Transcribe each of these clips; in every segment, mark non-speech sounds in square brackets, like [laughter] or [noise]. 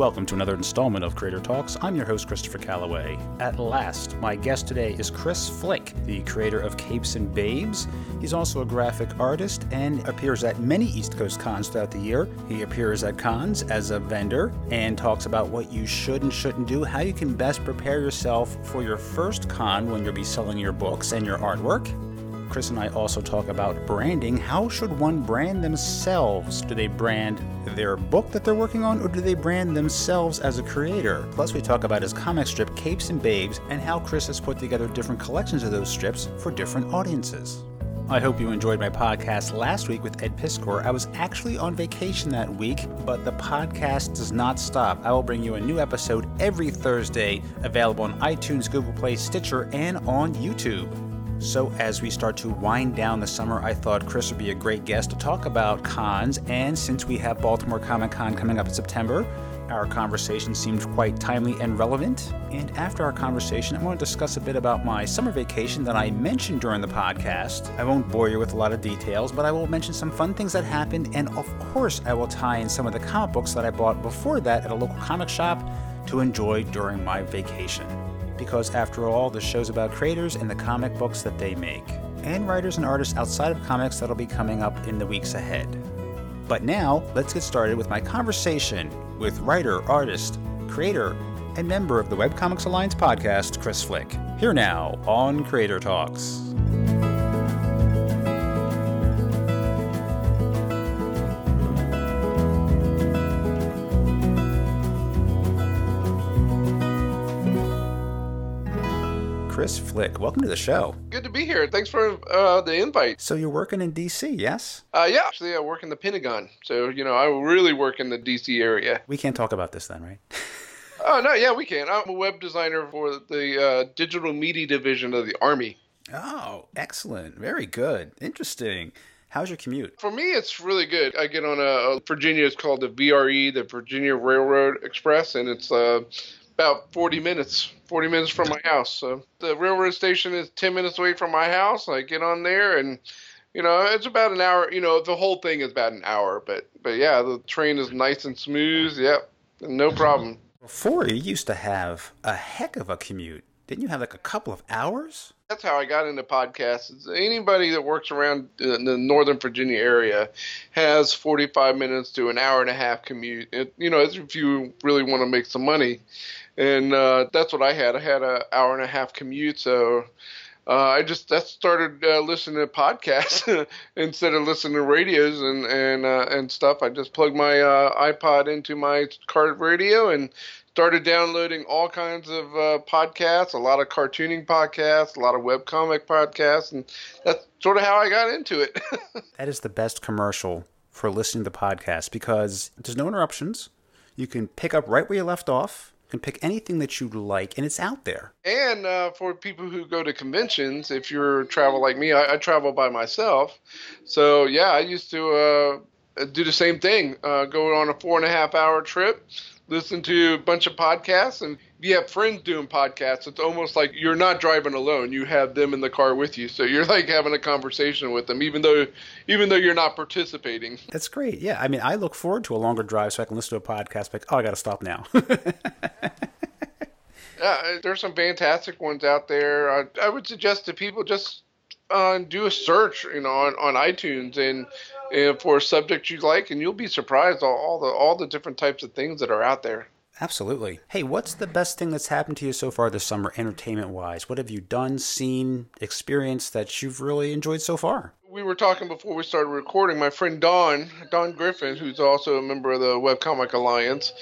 Welcome to another installment of Creator Talks. I'm your host, Christopher Calloway. At last, my guest today is Chris Flick, the creator of Capes and Babes. He's also a graphic artist and appears at many East Coast cons throughout the year. He appears at cons as a vendor and talks about what you should and shouldn't do, how you can best prepare yourself for your first con when you'll be selling your books and your artwork. Chris and I also talk about branding. How should one brand themselves? Do they brand their book that they're working on, or do they brand themselves as a creator? Plus, we talk about his comic strip, Capes and Babes, and how Chris has put together different collections of those strips for different audiences. I hope you enjoyed my podcast last week with Ed Piskor. I was actually on vacation that week, but the podcast does not stop. I will bring you a new episode every Thursday, available on iTunes, Google Play, Stitcher, and on YouTube. So, as we start to wind down the summer, I thought Chris would be a great guest to talk about cons. And since we have Baltimore Comic Con coming up in September, our conversation seemed quite timely and relevant. And after our conversation, I want to discuss a bit about my summer vacation that I mentioned during the podcast. I won't bore you with a lot of details, but I will mention some fun things that happened. And of course, I will tie in some of the comic books that I bought before that at a local comic shop to enjoy during my vacation because after all, the show's about creators and the comic books that they make, and writers and artists outside of comics that'll be coming up in the weeks ahead. But now, let's get started with my conversation with writer, artist, creator, and member of the Webcomics Alliance podcast, Chris Flick. Here now on Creator Talks. Chris Flick. Welcome to the show. Good to be here. Thanks for uh, the invite. So you're working in D.C., yes? Uh, yeah, actually, I work in the Pentagon. So you know, I really work in the D.C. area. We can't talk about this then, right? [laughs] oh no, yeah, we can. I'm a web designer for the uh, digital media division of the Army. Oh, excellent. Very good. Interesting. How's your commute? For me, it's really good. I get on a, a Virginia. It's called the VRE, the Virginia Railroad Express, and it's uh, about 40 minutes 40 minutes from my house. So the railroad station is 10 minutes away from my house. I get on there and you know it's about an hour you know the whole thing is about an hour but but yeah the train is nice and smooth. Yep no problem. [laughs] Before you used to have a heck of a commute. Didn't you have like a couple of hours? That's how I got into podcasts. Anybody that works around in the Northern Virginia area has 45 minutes to an hour and a half commute. It, you know, if you really want to make some money and uh, that's what I had. I had an hour and a half commute, so uh, I just that started uh, listening to podcasts [laughs] instead of listening to radios and and uh, and stuff. I just plugged my uh, iPod into my car radio and started downloading all kinds of uh, podcasts, a lot of cartooning podcasts, a lot of webcomic podcasts, and that's sort of how I got into it. [laughs] that is the best commercial for listening to podcasts because there's no interruptions. You can pick up right where you left off can pick anything that you like, and it's out there. And uh, for people who go to conventions, if you're travel like me, I, I travel by myself. So yeah, I used to uh, do the same thing. Uh, go on a four and a half hour trip, listen to a bunch of podcasts, and if you have friends doing podcasts, it's almost like you're not driving alone. You have them in the car with you, so you're like having a conversation with them, even though even though you're not participating. That's great. Yeah, I mean, I look forward to a longer drive so I can listen to a podcast. Like, oh, I got to stop now. [laughs] yeah, there's some fantastic ones out there. I, I would suggest to people just uh, do a search, you know, on, on iTunes and, and for a subject you like, and you'll be surprised all, all the all the different types of things that are out there. Absolutely. Hey, what's the best thing that's happened to you so far this summer, entertainment wise? What have you done, seen, experienced that you've really enjoyed so far? We were talking before we started recording. My friend Dawn, Dawn Griffin, who's also a member of the Webcomic Alliance,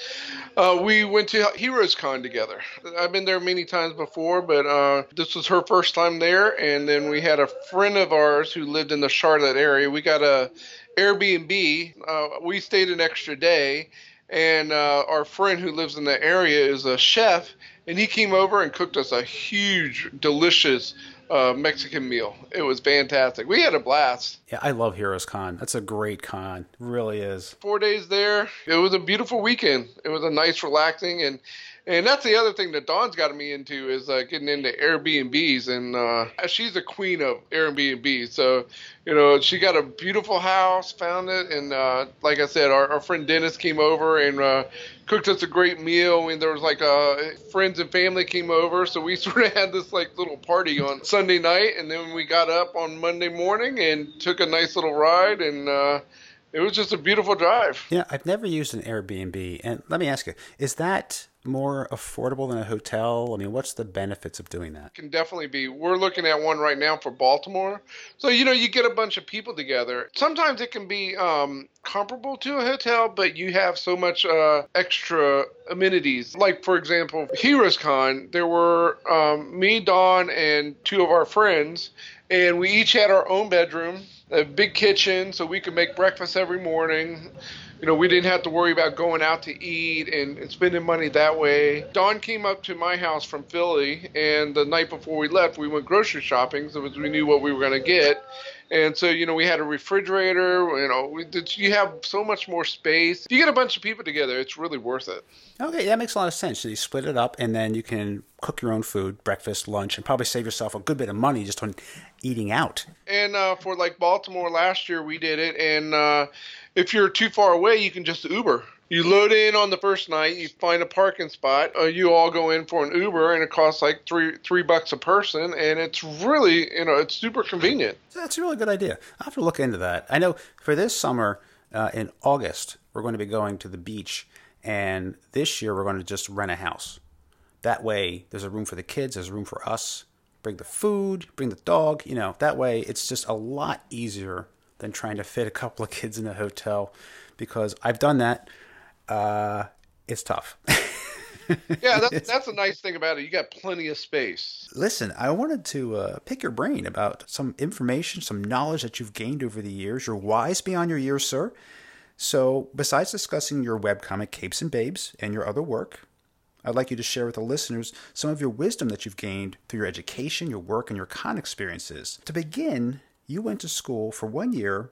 uh, we went to Heroes Con together. I've been there many times before, but uh, this was her first time there. And then we had a friend of ours who lived in the Charlotte area. We got a Airbnb. Uh, we stayed an extra day and uh, our friend who lives in the area is a chef, and he came over and cooked us a huge, delicious uh, Mexican meal. It was fantastic. We had a blast. Yeah, I love Heroes Con. That's a great con. It really is. Four days there. It was a beautiful weekend. It was a nice, relaxing, and And that's the other thing that Dawn's got me into is uh, getting into Airbnbs, and uh, she's a queen of Airbnbs. So, you know, she got a beautiful house, found it, and uh, like I said, our, our friend Dennis came over and uh, cooked us a great meal. and there was like uh, friends and family came over, so we [laughs] sort of had this like little party on Sunday night, and then we got up on Monday morning and took a nice little ride and. Uh, it was just a beautiful drive. Yeah, I've never used an Airbnb. And let me ask you, is that more affordable than a hotel? I mean, what's the benefits of doing that? It can definitely be. We're looking at one right now for Baltimore. So, you know, you get a bunch of people together. Sometimes it can be um, comparable to a hotel, but you have so much uh, extra amenities. Like, for example, Heroes Con, there were um, me, Dawn, and two of our friends, and we each had our own bedroom a big kitchen so we could make breakfast every morning. You know, we didn't have to worry about going out to eat and, and, spending money that way. Dawn came up to my house from Philly, and the night before we left, we went grocery shopping so we knew what we were going to get. And so, you know, we had a refrigerator. You know, we, you have so much more space. If you get a bunch of people together, it's really worth it. Okay, that makes a lot of sense. So you split it up, and then you can cook your own food, breakfast, lunch, and probably save yourself a good bit of money just on eating out. And uh, for like Baltimore last year, we did it. And uh, if you're too far away, you can just Uber. You load in on the first night, you find a parking spot, uh, you all go in for an Uber, and it costs like three three bucks a person, and it's really you know it's super convenient. That's a really good idea. I have to look into that. I know for this summer uh, in August we're going to be going to the beach, and this year we're going to just rent a house. That way, there's a room for the kids, there's room for us. Bring the food, bring the dog. You know that way it's just a lot easier than trying to fit a couple of kids in a hotel, because I've done that uh, it's tough. [laughs] yeah, that's, that's a nice thing about it. You got plenty of space. Listen, I wanted to uh, pick your brain about some information, some knowledge that you've gained over the years. You're wise beyond your years, sir. So, besides discussing your webcomic Capes and Babes and your other work, I'd like you to share with the listeners some of your wisdom that you've gained through your education, your work, and your con experiences. To begin, you went to school for one year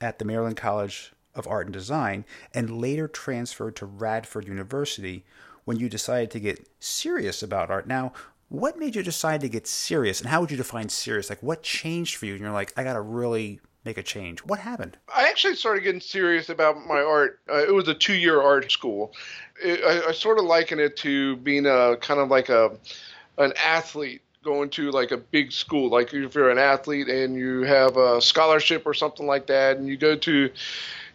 at the Maryland College of Art and Design and later transferred to Radford University when you decided to get serious about art. Now, what made you decide to get serious and how would you define serious? Like, what changed for you? And you're like, I got to really make a change. What happened? I actually started getting serious about my art. Uh, it was a two year art school. It, I, I sort of liken it to being a kind of like a an athlete going to like a big school like if you're an athlete and you have a scholarship or something like that and you go to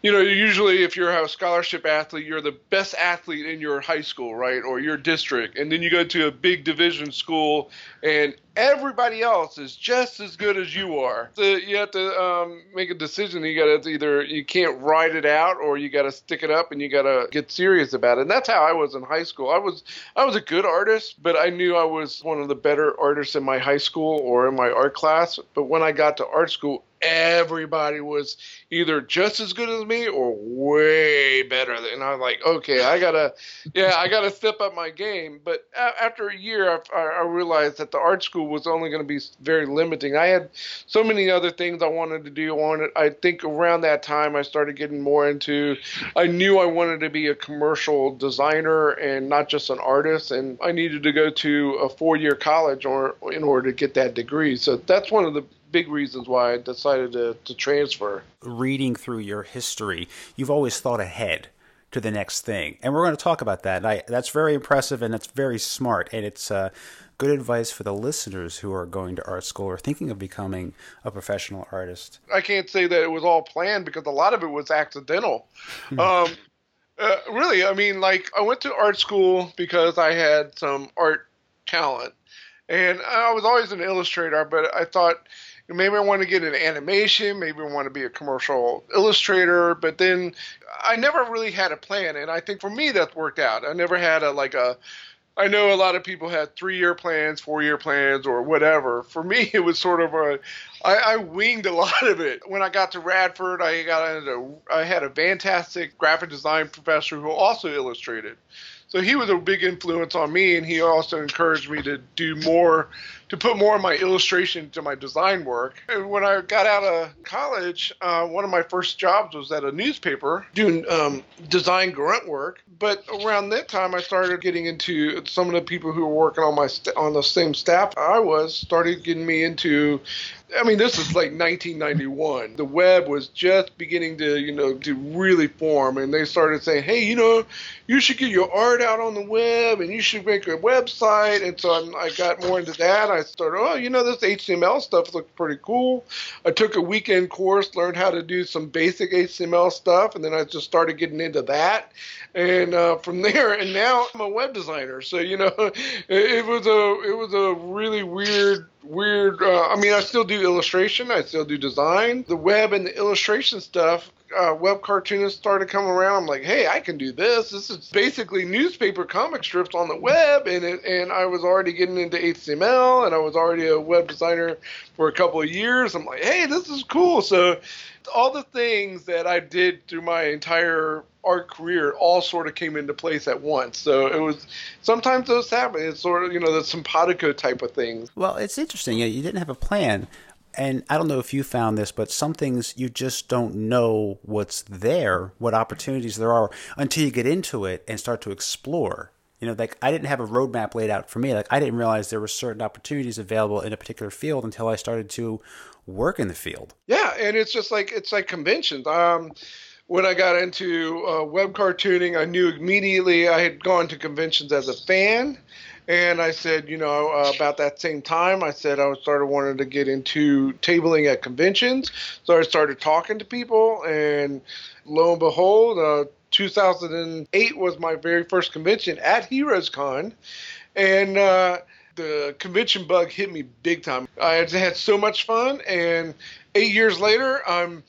you know, usually if you're a scholarship athlete, you're the best athlete in your high school, right, or your district, and then you go to a big division school, and everybody else is just as good as you are. So you have to um, make a decision. You got to either you can't ride it out, or you got to stick it up, and you got to get serious about it. And that's how I was in high school. I was I was a good artist, but I knew I was one of the better artists in my high school or in my art class. But when I got to art school, everybody was either just as good as me or way better. And I'm like, okay, I gotta, yeah, I gotta step up my game. But after a year, I, I realized that the art school was only going to be very limiting. I had so many other things I wanted to do. I wanted, I think around that time, I started getting more into. I knew I wanted to be a commercial designer and not just an artist, and I needed to go to a four-year college or in order to get that degree. So that's one of the big reasons why I decided to, to transfer. Reading through your history, you've always thought ahead to the next thing. And we're going to talk about that. I, that's very impressive and that's very smart. And it's uh, good advice for the listeners who are going to art school or thinking of becoming a professional artist. I can't say that it was all planned because a lot of it was accidental. Hmm. um, uh, really, I mean, like, I went to art school because I had some art talent. And I was always an illustrator, but I thought maybe I want to get an animation, maybe I want to be a commercial illustrator, but then I never really had a plan, and I think for me that's worked out. I never had a like a I know a lot of people had three year plans, four year plans, or whatever. For me, [laughs] it was sort of a, I, I winged a [laughs] lot of it. When I got to Radford, I got into, I had a fantastic graphic design professor who also illustrated. So he was a big influence on me, and he also encouraged me to do more to put more of my illustration to my design work. And when I got out of college, uh, one of my first jobs was at a newspaper doing um, design grunt work. But around that time, I started getting into some of the people who were working on my st- on the same staff I was started getting me into I mean, this is like 1991. The web was just beginning to, you know, to really form, and they started saying, "Hey, you know, you should get your art out on the web, and you should make a website." And so I, I got more into that. I started, oh, you know, this HTML stuff looks pretty cool. I took a weekend course, learned how to do some basic HTML stuff, and then I just started getting into that. And uh, from [laughs] there, and now I'm a web designer. So you know, [laughs] it, it was a it was a really weird weird. Uh, I mean, I still do illustration. I still do design. The web and the illustration stuff. Uh, web cartoonists started coming around. I'm like, hey, I can do this. This is basically newspaper comic strips on the web, and it, and I was already getting into HTML, and I was already a web designer for a couple of years. I'm like, hey, this is cool. So all the things that I did through my entire art career all sort of came into place at once. So it was sometimes those happen. It's sort of you know the simpatico type of things. Well, it's interesting. You didn't have a plan, and I don't know if you found this, but some things you just don't know what's there, what opportunities there are until you get into it and start to explore. You know, like I didn't have a roadmap laid out for me. Like I didn't realize there were certain opportunities available in a particular field until I started to work in the field. Yeah, and it's just like it's like conventions. Um, when I got into uh, web cartooning, I knew immediately I had gone to conventions as a fan. And I said, you know, uh, about that same time, I said I started wanting to get into tabling at conventions. So I started talking to people, and lo and behold, uh, 2008 was my very first convention at Heroes Con. And uh, the convention bug hit me big time. I had so much fun, and eight years later, I'm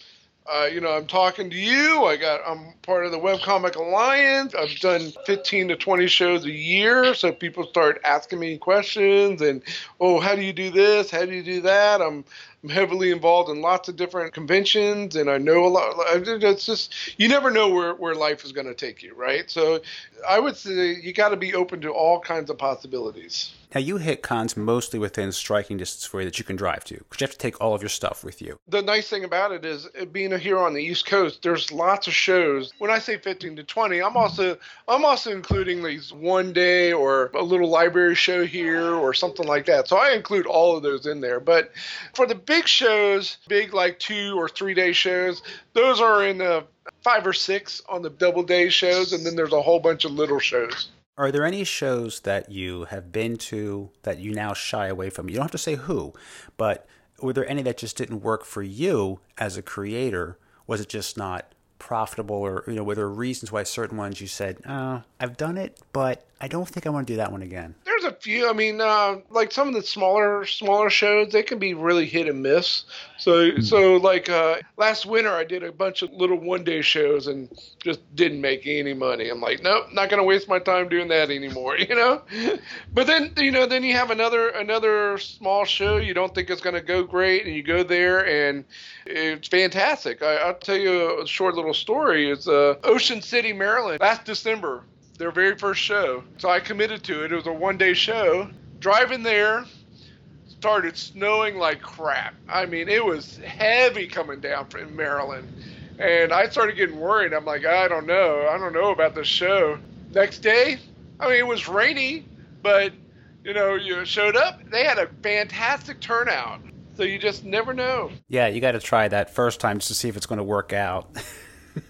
uh, you know, I'm talking to you. I got I'm part of the Webcomic Alliance. I've done 15 to 20 shows a year, so people start asking me questions and, oh, how do you do this? How do you do that? I'm I'm heavily involved in lots of different conventions, and I know a lot. It's just you never know where where life is going to take you, right? So I would say you got to be open to all kinds of possibilities. Now you hit cons mostly within striking distance for you that you can drive to, because you have to take all of your stuff with you. The nice thing about it is uh, being here on the East Coast, there's lots of shows. When I say 15 to 20, I'm also I'm also including these one day or a little library show here or something like that. So I include all of those in there. But for the big shows, big like two or three day shows, those are in the five or six on the double day shows, and then there's a whole bunch of little shows. Are there any shows that you have been to that you now shy away from? You don't have to say who, but were there any that just didn't work for you as a creator? Was it just not profitable, or you know, were there reasons why certain ones you said, uh, "I've done it, but I don't think I want to do that one again"? There's a few. I mean, uh, like some of the smaller smaller shows, they can be really hit and miss. So mm. so like uh, last winter, I did a bunch of little one day shows and just didn't make any money. I'm like, nope, not gonna waste my time doing that anymore. [laughs] You know. but then you know, then you have another another small show you don't think is gonna go great, and you go there and it's fantastic. I, will tell you a short little story. It's uh, Ocean City, Maryland, last December their very first show. So I committed to it. It was a one day show. Driving there, started snowing like crap. I mean, it was heavy coming down from Maryland. And I started getting worried. I'm like, I don't know. I don't know about this show. Next day, I mean, it was rainy, but, you know, you showed up. They had a fantastic turnout. So you just never know. Yeah, you got to try that first time just to see if it's going to work out.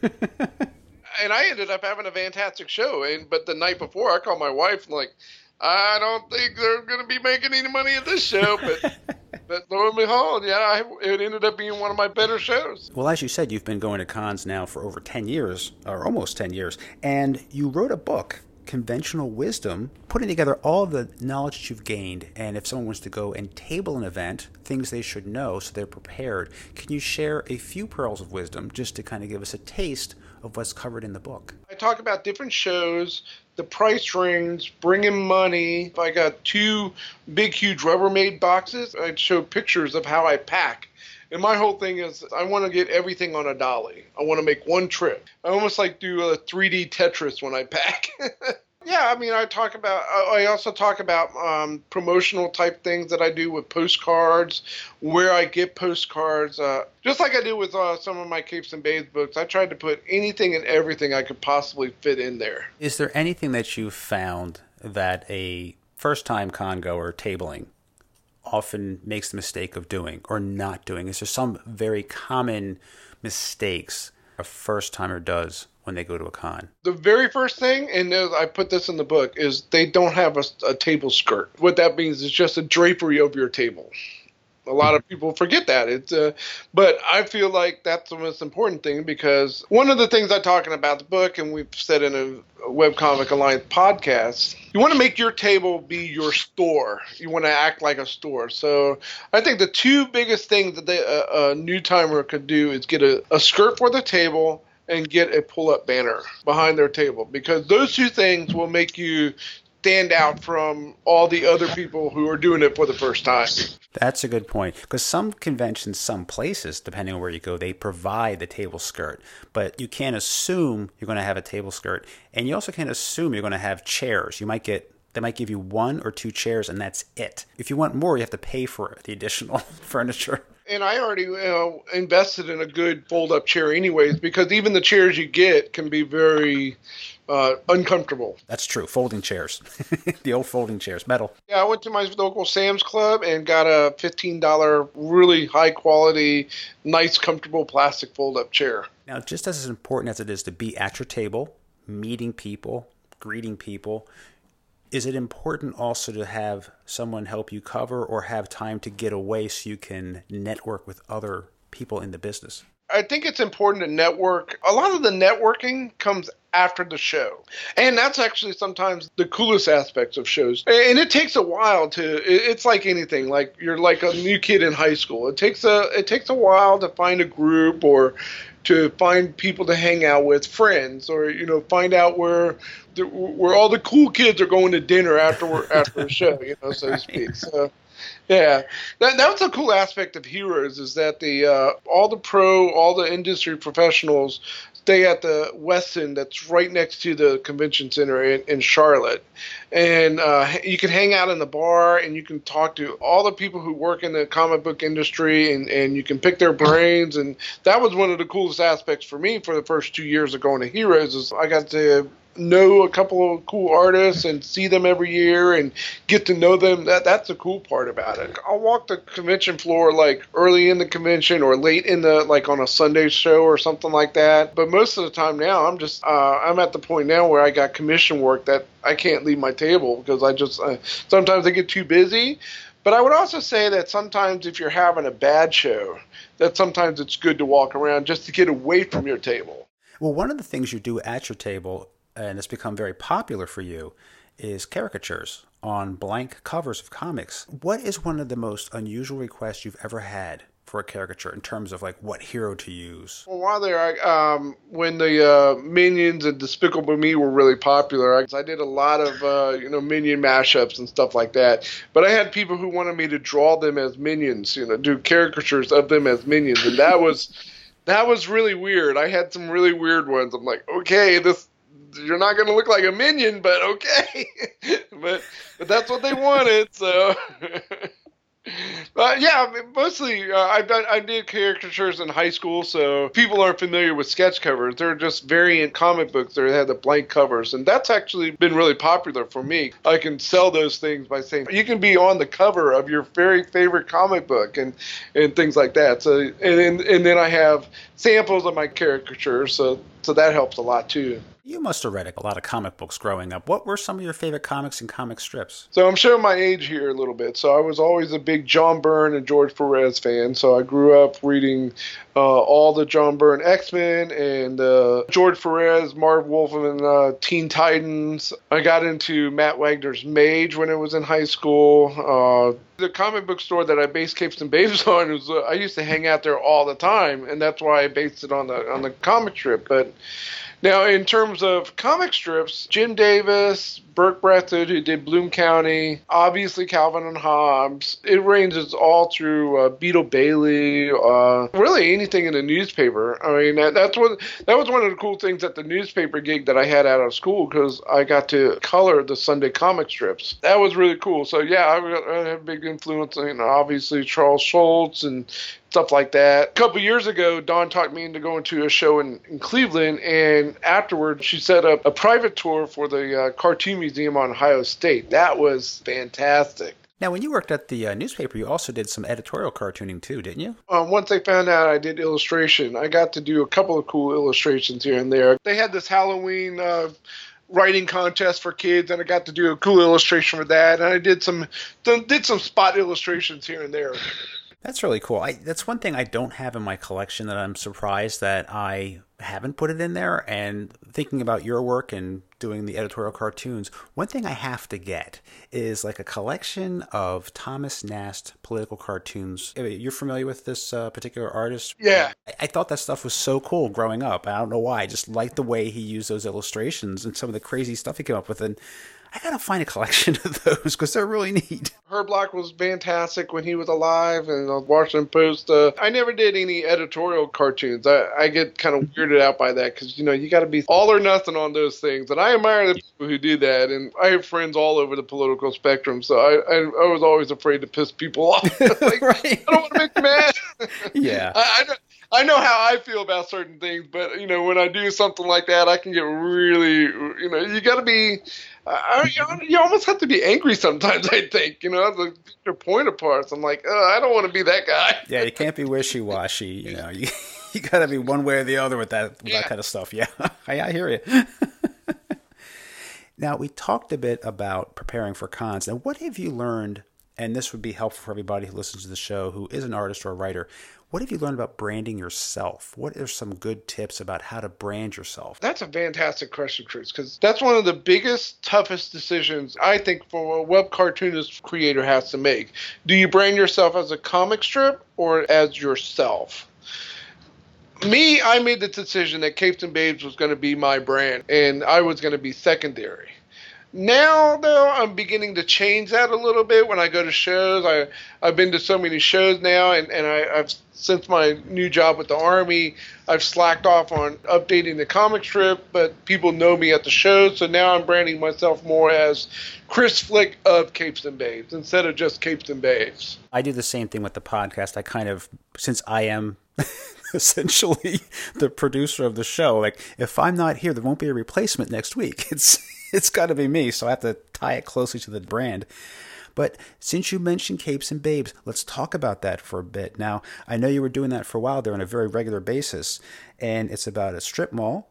[laughs] and I ended up having a fantastic show. And but the night before, I called my wife and like, I don't think they're going to be making any money at this show, but. [laughs] but lo and behold, yeah, I, it ended up being one of my better shows. Well, as you said, you've been going to cons now for over 10 years, or almost 10 years, and you wrote a book conventional wisdom, putting together all the knowledge that you've gained, and if someone wants to go and table an event, things they should know so they're prepared. Can you share a few pearls of wisdom just to kind of give us a taste of what's covered in the book? I talk about different shows, the price range, bringing money. If I got two big, huge Rubbermaid boxes, I'd show pictures of how I pack and my whole thing is I want to get everything on a dolly. I want to make one trip. I almost like do a 3D Tetris when I pack. [laughs] Yeah, I mean, I talk about. I also talk about um, promotional type things that I do with postcards, where I get postcards. Uh, just like I do with uh, some of my Capes and Babes books, I tried to put anything and everything I could possibly fit in there. Is there anything that you found that a first-time con goer tabling often makes the mistake of doing or not doing? Is there some very common mistakes a first timer does when they go to a con? The very first thing, and I put this in the book, is they don't have a, a table skirt. What that means is just a drapery over your table. A lot of people forget that. It's, uh, but I feel like that's the most important thing because one of the things I'm talking about the book, and we've said in a Webcomic Alliance podcast, you want to make your table be your store. You want to act like a store. So I think the two biggest things that they, uh, a new timer could do is get a, a skirt for the table and get a pull up banner behind their table because those two things will make you stand out from all the other people who are doing it for the first time. That's a good point because some conventions, some places, depending on where you go, they provide the table skirt, but you can't assume you're going to have a table skirt, and you also can't assume you're going to have chairs. You might get they might give you one or two chairs, and that's it. If you want more, you have to pay for the additional [laughs] furniture and I already uh, invested in a good fold up chair, anyways, because even the chairs you get can be very uh, uncomfortable. That's true. Folding chairs, [laughs] the old folding chairs, metal. Yeah, I went to my local Sam's Club and got a fifteen dollar, really high quality, nice, comfortable plastic fold up chair. Now, just as important as it is to be at your table, meeting people, greeting people, is it important also to have someone help you cover or have time to get away so you can network with other people in the business? I think it's important to network. A lot of the networking comes after the show. And that's actually sometimes the coolest aspects of shows. And it takes a while to it's like anything, like you're like a new kid in high school. It takes a it takes a while to find a group or to find people to hang out with, friends, or you know, find out where the, where all the cool kids are going to dinner after after a show, you know, so to [laughs] speak. So, yeah, that that was a cool aspect of Heroes is that the uh, all the pro, all the industry professionals stay at the Westin that's right next to the convention center in, in Charlotte. And uh, you can hang out in the bar and you can talk to all the people who work in the comic book industry and, and you can pick their brains. And that was one of the coolest aspects for me for the first two years of going to Heroes is I got to know a couple of cool artists and see them every year and get to know them. That that's the cool part about it. I'll walk the convention floor like early in the convention or late in the like on a Sunday show or something like that. But most of the time now, I'm just uh, I'm at the point now where I got commission work that I can't leave my table because I just uh, sometimes I get too busy. But I would also say that sometimes if you're having a bad show, that sometimes it's good to walk around just to get away from your table. Well, one of the things you do at your table and it's become very popular for you, is caricatures on blank covers of comics. What is one of the most unusual requests you've ever had for a caricature in terms of like what hero to use? Well, while there, um, when the uh, Minions and Despicable Me were really popular, I, I did a lot of uh, you know Minion mashups and stuff like that. But I had people who wanted me to draw them as Minions, you know, do caricatures of them as Minions, and that was. That was really weird. I had some really weird ones. I'm like, okay, this you're not going to look like a minion, but okay. [laughs] but but that's what they wanted, so. [laughs] But yeah, mostly uh, I've done I did caricatures in high school, so people aren't familiar with sketch covers. They're just variant comic books that have the blank covers, and that's actually been really popular for me. I can sell those things by saying you can be on the cover of your very favorite comic book and and things like that. So and and, and then I have samples of my caricatures, so so that helps a lot too. You must have read a lot of comic books growing up. What were some of your favorite comics and comic strips? So I'm showing my age here a little bit. So I was always a big John Byrne and George Perez fan. So I grew up reading uh, all the John Byrne X Men and uh, George Perez, Marv Wolfman, uh, Teen Titans. I got into Matt Wagner's Mage when I was in high school. Uh, the comic book store that I based Capes and Babes [laughs] on was uh, I used to hang out there all the time, and that's why I based it on the on the comic strip. But Now, in terms of comic strips, Jim Davis, Berke Breathed, who did Bloom County, obviously Calvin and Hobbes. It ranges all through uh, Beetle Bailey, uh, really anything in the newspaper. I mean, that, that's what that was one of the cool things at the newspaper gig that I had out of school because I got to color the Sunday comic strips. That was really cool. So yeah, I, I had a big influence. Obviously Charles Schulz and stuff like that. A couple years ago, Dawn talked me into going to a show in, in Cleveland, and afterward, she set up a private tour for the uh, Museum on Ohio State. That was fantastic. Now, when you worked at the uh, newspaper, you also did some editorial cartooning too, didn't you? Um, once they found out I did illustration, I got to do a couple of cool illustrations here and there. They had this Halloween. Uh, writing contest for kids, and I got to do a cool illustration for that. And I did some did some spot illustrations here and there. That's really cool. I, that's one thing I don't have in my collection that I'm surprised that I haven't put it in there. And thinking about your work and doing the editorial cartoons, one thing I have to get is like a collection of Thomas Nast political cartoons. You're familiar with this uh, particular artist? Yeah. I, I, thought that stuff was so cool growing up. I don't know why. I just liked the way he used those illustrations and some of the crazy stuff he came up with. And I gotta find a collection [laughs] of those because they're really neat. Herb Block was fantastic when he was alive, and the Washington Post. Uh, I never did any editorial cartoons. I, I get kind of weirded out by that because you know you got to be all or nothing on those things, and I admire the people who do that. And I have friends all over the political spectrum, so I I, I was always afraid to piss people off. [laughs] like, right. I don't want to make them mad. yeah. I, I I know how I feel about certain things, but you know, when I do something like that, I can get really, you know, you got to be I, you almost have to be angry sometimes. I think you know the your point apart. I'm like, oh, I don't want to be that guy. [laughs] Yeah, you can't be wishy washy. You know, you [laughs] you got to be one way or the other with that with yeah. that kind of stuff. Yeah, [laughs] I, I hear you. now we talked a bit about preparing for cons. Now, what have you learned? And this would be helpful for everybody who listens to the show who is an artist or a writer. What have you learned about branding yourself? What are some good tips about how to brand yourself? That's a fantastic question, Chris, because that's one of the biggest, toughest decisions I think for a web cartoonist creator has to make. Do you brand yourself as a comic strip or as yourself? Me, I made the decision that Capes and Babes was going to be my brand, and I was going to be secondary. Now, though, I'm beginning to change that a little bit when I go to shows. I I've been to so many shows now, and and I, I've since my new job with the army, I've slacked off on updating the comic strip, but people know me at the shows, so now I'm branding myself more as Chris Flick of Capes and Babes instead of just Capes and Babes. I do the same thing with the podcast. I kind of since I am [laughs] essentially the producer of the show, like if I'm not here, there won't be a replacement next week. [laughs] It's [laughs] it's got to be me, so I have to tie it closely to the brand. But since you mentioned Capes and Babes, let's talk about that for a bit. Now, I know you were doing that for a while there on a very regular basis, and it's about a strip mall,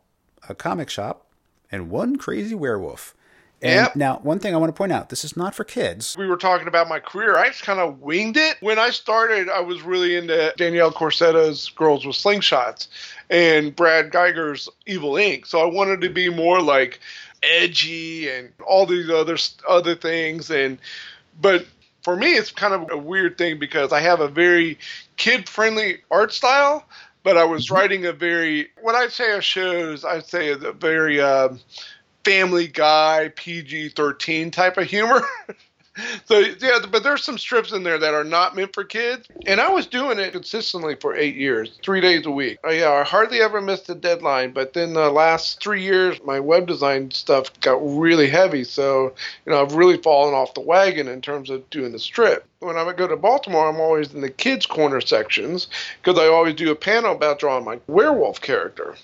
a comic shop, and one crazy werewolf. And yep. now, one thing I want to point out this is not for kids. We were talking about my career. I just kind of winged it. When I started, I was really into Danielle Corsetto's Girls with Slingshots and Brad Guigar's Evil Inc. So I wanted to be more like edgy and all these other other things and but for me it's kind of a weird thing because I have a very kid friendly art style but I was mm-hmm. writing a very when I say a shows I say a very uh, family guy PG 13 type of humor [laughs] so yeah, but there's some strips in there that are not meant for kids, and I was doing it consistently for eight years, three days a week. Uh, yeah, I hardly ever missed a deadline. But then the last three years, my web design stuff got really heavy, so you know I've really fallen off the wagon in terms of doing the strip when I go to Baltimore, I'm always in the kids' corner sections because I always do a panel about drawing my werewolf character.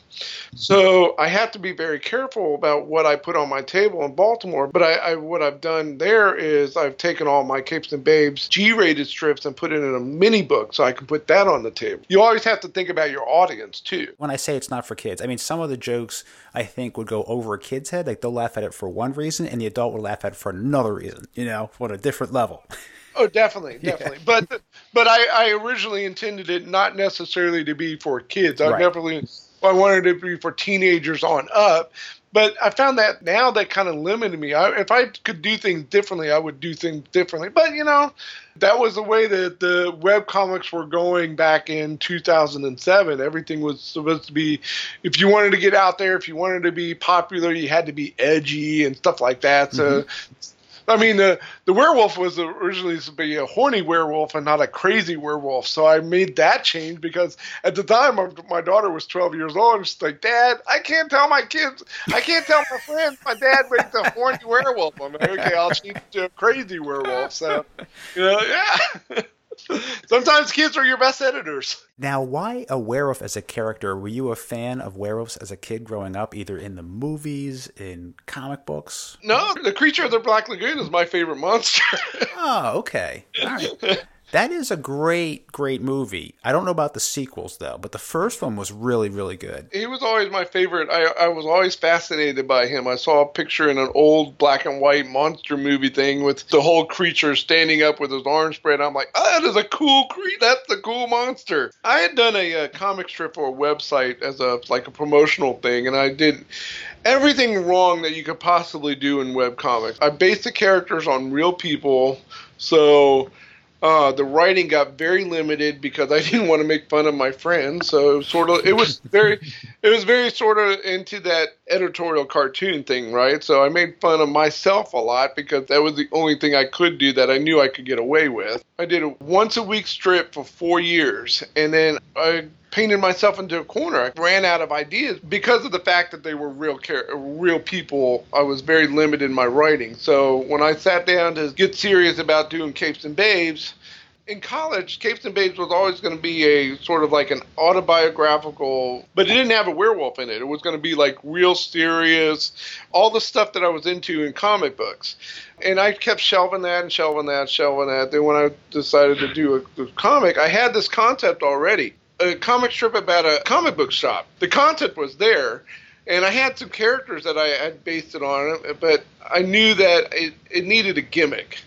So I have to be very careful about what I put on my table in Baltimore. But I, I what I've done there is I've taken all my Capes and Babes G-rated strips and put it in a mini book so I can put that on the table. You always have to think about your audience too. When I say it's not for kids, I mean some of the jokes I think would go over a kid's head. Like they'll laugh at it for one reason, and the adult will laugh at it for another reason. You know, on a different level. [laughs] Oh, definitely, definitely. Yeah. But but I, I originally intended it not necessarily to be for kids. I right. definitely I wanted it to be for teenagers on up. But I found that now that kind of limited me. I, if I could do things differently, I would do things differently. But you know, that was the way that the web comics were going back in 2007. Everything was supposed to be, if you wanted to get out there, if you wanted to be popular, you had to be edgy and stuff like that. So mm-hmm. I mean, the the werewolf was originally supposed to be a horny werewolf and not a crazy werewolf. So I made that change because at the time my, daughter was 12 years old. And she's like, Dad, I can't tell my kids, I can't tell my friends my dad makes a horny werewolf. I'm like, okay, I'll change to a crazy werewolf. So, you know, yeah. [laughs] Sometimes kids are your best editors. Now, why a werewolf as a character? Were you a fan of werewolves as a kid growing up, either in the movies, in comic books? No, the creature of the Black Lagoon is my favorite monster. oh, okay. All right. [laughs] That is a great, great movie. I don't know about the sequels though, but the first one was really, really good. He was always my favorite. I, I was always fascinated by him. I saw a picture in an old black and white monster movie thing with the whole creature standing up with his arms spread. I'm like, oh, that is a cool creature. That's a cool monster. I had done a, a comic strip or a website as a like a promotional thing, and I did everything wrong that you could possibly do in web comics. I based the characters on real people, so uh, the writing got very limited because I [laughs] didn't want to make fun of my friends. So sort of it was very it was very sort of into that editorial cartoon thing, right? So I made fun of myself a lot because that was the only thing I could do that I knew I could get away with. I did a once a week strip for four years, and then I painted myself into a corner. I ran out of ideas because of the fact that they were real real people. I was very limited in my writing. So when I sat down to get serious about doing Capes and Babes, in college, Capes and Babes was always going to be a sort of like an autobiographical, but it didn't have a werewolf in it. It was going to be like real serious, all the stuff that I was into in comic books. And I kept shelving that and shelving that, and shelving that. Then when I decided to do a, a comic, I had this concept already a comic strip about a comic book shop. The content was there, and I had some characters that I had based it on, but I knew that it, it needed a gimmick.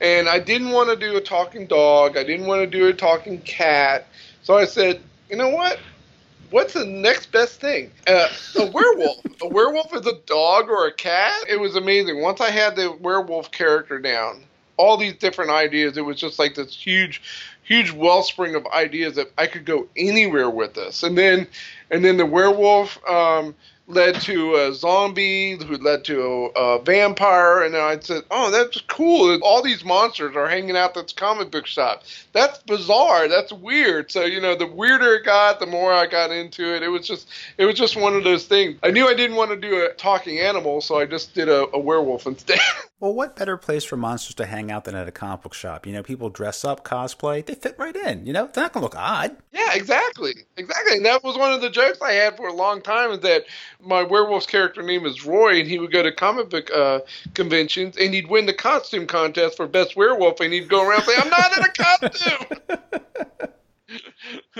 And I didn't want to do a talking dog. I didn't want to do a talking cat. So I said, you know what? What's the next best thing? Uh, a werewolf. a werewolf is a dog or a cat. It was amazing. Once I had the werewolf character down, all these different ideas, it was just like this huge huge wellspring of ideas that I could go anywhere with this. And then, and then the werewolf um, led to a zombie, who led to a, a vampire, and I said, "Oh, that's cool! All these monsters are hanging out at this comic book shop. That's bizarre. That's weird." So you know, the weirder it got, the more I got into it. It was just, it was just one of those things. I knew I didn't want to do a talking animal, so I just did a, a werewolf instead. [laughs] Well, what better place for monsters to hang out than at a comic book shop? You know, people dress up, cosplay, they fit right in. You know, they're not gonna look odd. Yeah, exactly, exactly. And that was one of the jokes I had for a long time is that my werewolf's character name is Roy, and he would go to comic book uh, conventions and he'd win the costume contest for best werewolf, and he'd go around saying, "I'm not in a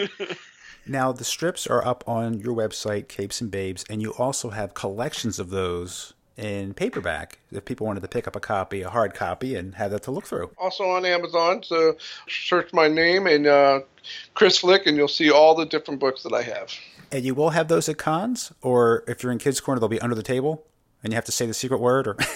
costume." [laughs] now the strips are up on your website, Capes and Babes, and you also have collections of those in paperback if people wanted to pick up a copy, a hard copy, and have that to look through. Also on Amazon, so search my name and uh, Chris Flick, and you'll see all the different books that I have. And you will have those at cons, or if you're in Kids Corner, they'll be under the table, and you have to say the secret word, or. [laughs]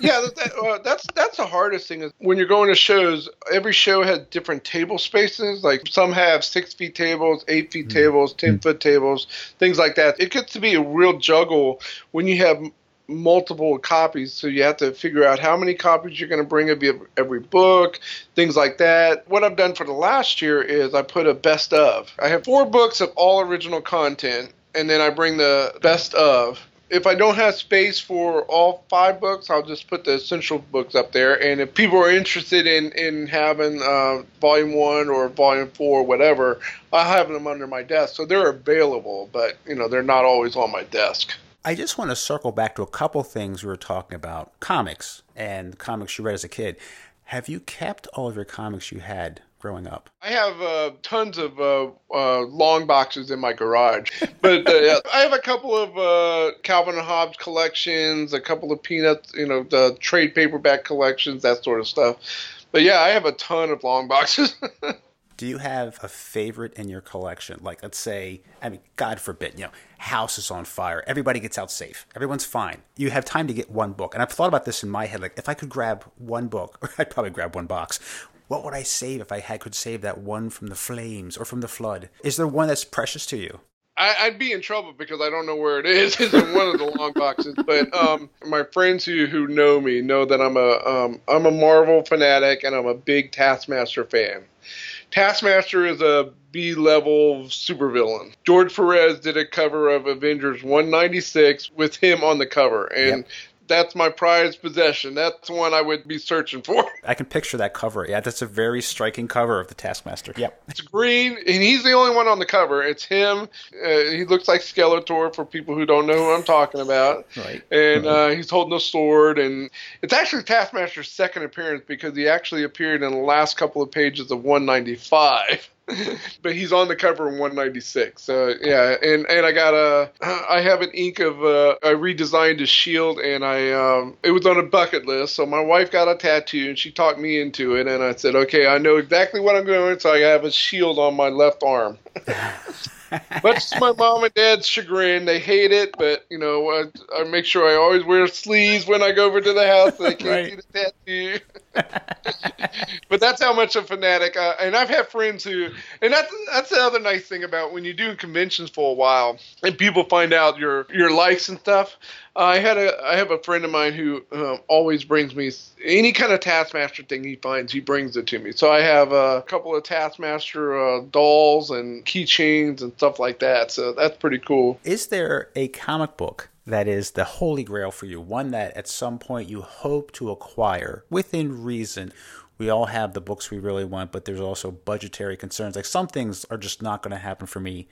yeah, that, uh, that's that's the hardest thing is when you're going to shows. Every show has different table spaces. Like some have six feet tables, eight feet mm-hmm. tables, ten foot tables, things like that. It gets to be a real juggle when you have multiple copies, so you have to figure out how many copies you're going to bring of every book, things like that. What I've done for the last year is I put a best of. I have four books of all original content, and then I bring the best of. If I don't have space for all five books, I'll just put the essential books up there. And if people are interested in in having uh, volume one or volume four, or whatever, I have them under my desk, so they're available. But you know, they're not always on my desk. I just want to circle back to a couple things we were talking about comics and comics you read as a kid. Have you kept all of your comics you had growing up? I have uh, tons of uh, uh, long boxes in my garage, but uh, I have a couple of uh, Calvin and Hobbes collections, a couple of Peanuts, you know, the trade paperback collections, that sort of stuff. But yeah, I have a ton of long boxes. [laughs] Do you have a favorite in your collection? Like, let's say, I mean, God forbid, you know, house is on fire. Everybody gets out safe. Everyone's fine. You have time to get one book. And I've thought about this in my head. Like, if I could grab one book, [laughs] I'd probably grab one box. What would I save if I had could save that one from the flames or from the flood? Is there one that's precious to you? I, would be in trouble because I don't know where it is. [laughs] It's in one of the long boxes. But um, my friends who, who know me know that I'm a um, I'm a Marvel fanatic and I'm a big Taskmaster fan. Taskmaster is a B level supervillain. George Perez did a cover of Avengers 196 with him on the cover, and yep that's my prized possession. That's the one I would be searching for. [laughs] I can picture that cover. Yeah, that's a very striking cover of the Taskmaster. Yep. [laughs] It's green, and he's the only one on the cover. It's him. Uh, he looks like Skeletor for people who don't know who I'm talking about. Right. And uh, he's holding a sword, and it's actually Taskmaster's second appearance because he actually appeared in the last couple of pages of 195. [laughs] [laughs] but he's on the cover in 196. So yeah, and and I got a I have an ink of uh, I redesigned his shield and I um it was on a bucket list. So my wife got a tattoo and she talked me into it and I said okay I know exactly what I'm going so I have a shield on my left arm. [laughs] [laughs] Much to my mom and dad's chagrin, they hate it, but you know, I, I, make sure I always wear sleeves when I go over to the house so they can't right. see the tattoo. [laughs] but that's how much a fanatic. I, and I've had friends who, and that's that's the other nice thing about when you do conventions for a while, and people find out your your likes and stuff. I had a I have a friend of mine who um, always brings me any kind of Taskmaster thing he finds. He brings it to me. So I have a couple of Taskmaster uh, dolls and keychains and stuff like that. So that's pretty cool. Is there a comic book that is the holy grail for you? One that at some point you hope to acquire within reason. We all have the books we really want, but there's also budgetary concerns. Like some things are just not going to happen for me,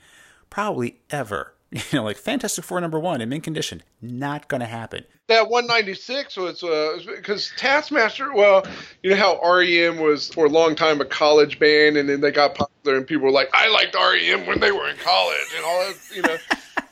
probably ever. [laughs] You know, like Fantastic Four number one in mint condition, not going to happen. That 196 was because uh, Taskmaster. Well, you know how REM was for a long time a college band, and then they got popular, and people were like, "I liked REM when they were in college," and all that. You know.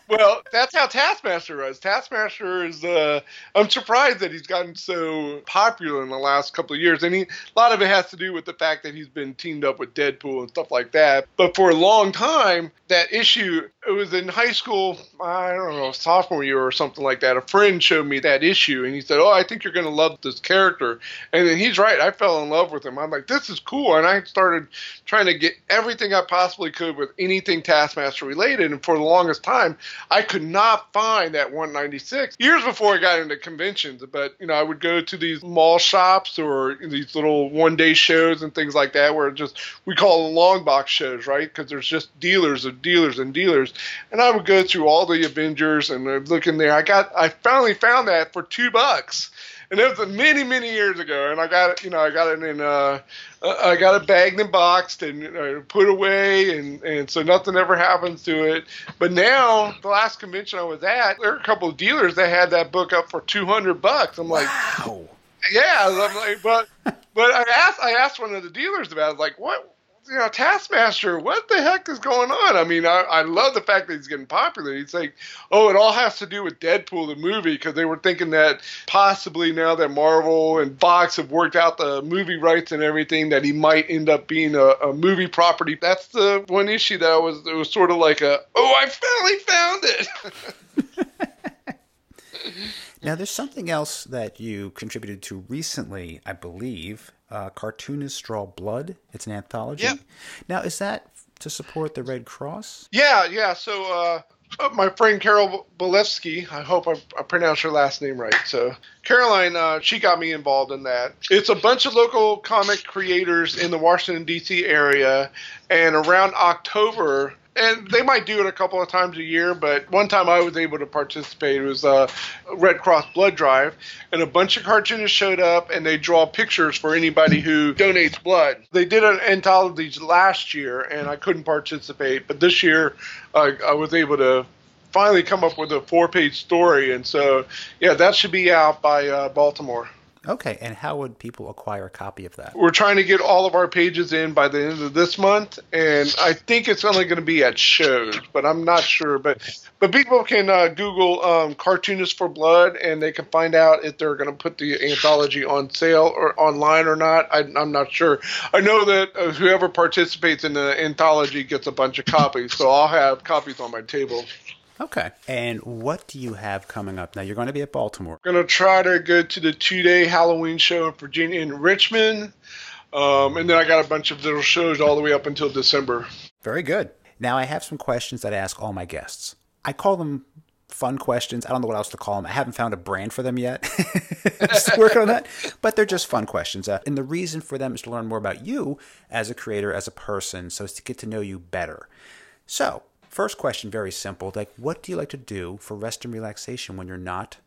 Well, that's how Taskmaster was. Taskmaster is. Uh, I'm surprised that he's gotten so popular in the last couple of years, and a lot of it has to do with the fact that he's been teamed up with Deadpool and stuff like that. But for a long time, that issue. It was in high school. I don't know, sophomore year or something like that. A friend showed me that issue, and he said, "Oh, I think you're going to love this character." And then he's right. I fell in love with him. I'm like, "This is cool," and I started trying to get everything I possibly could with anything Taskmaster related. And for the longest time, I could not find that 196 years before I got into conventions. But you know, I would go to these mall shops or these little one day shows and things like that, where just we call them long box shows, right? Because there's just dealers of dealers and dealers. And I would go through all the Avengers and look in there. I got, I finally found that for two bucks and it was many many years ago and i got it you know i got it in uh i got it bagged and boxed and know, put away and and so nothing ever happens to it. But now the last convention i was at there were a couple of dealers that had that book up for 200 bucks. I'm like wow. yeah i'm like but but i asked i asked one of the dealers about it. Like what you know, Taskmaster, what the heck is going on? I mean, I, I love the fact that he's getting popular. He's like, oh, it all has to do with Deadpool, the movie, because they were thinking that possibly now that Marvel and Fox have worked out the movie rights and everything, that he might end up being a, a movie property. That's the one issue that was, it was sort of like a, oh, I finally found it. [laughs] now, there's something else that you contributed to recently, I believe uh, Cartoonists Draw Blood. It's an anthology. Yep. Now, is that to support the Red Cross? Yeah, yeah. So uh, my friend Carol Bolevsky, I hope I, I pronounced her last name right. So Caroline, uh, she got me involved in that. It's a bunch of local comic creators in the Washington D.C. area, and around October and they might do it a couple of times a year, but one time I was able to participate. It was a Red Cross blood drive, and a bunch of cartoonists showed up and they draw pictures for anybody who donates blood. They did an anthology last year, and I couldn't participate, but this year uh, I was able to finally come up with a four page story, and so yeah, that should be out by uh, Baltimore. Okay, and how would people acquire a copy of that? We're trying to get all of our pages in by the end of this month, and I think it's only going to be at shows, but I'm not sure. But but people can uh, Google um, "Cartoonist for Blood" and they can find out if they're going to put the anthology on sale or online or not. I, am not sure. I know that uh, whoever participates in the anthology gets a bunch of copies, so I'll have copies on my table. Okay. And what do you have coming up? Now, you're going to be at Baltimore. I'm going to try to go to the two day Halloween show in Virginia in Richmond. Um, and then I got a bunch of little shows all the way up until December. Very good. Now, I have some questions that I ask all my guests. I call them fun questions. I don't know what else to call them. I haven't found a brand for them yet. [laughs] Still working on that. But they're just fun questions. Uh, and the reason for them is to learn more about you as a creator, as a person, so as to get to know you better. So, First question, very simple. Like, what do you like to do for rest and relaxation when you're not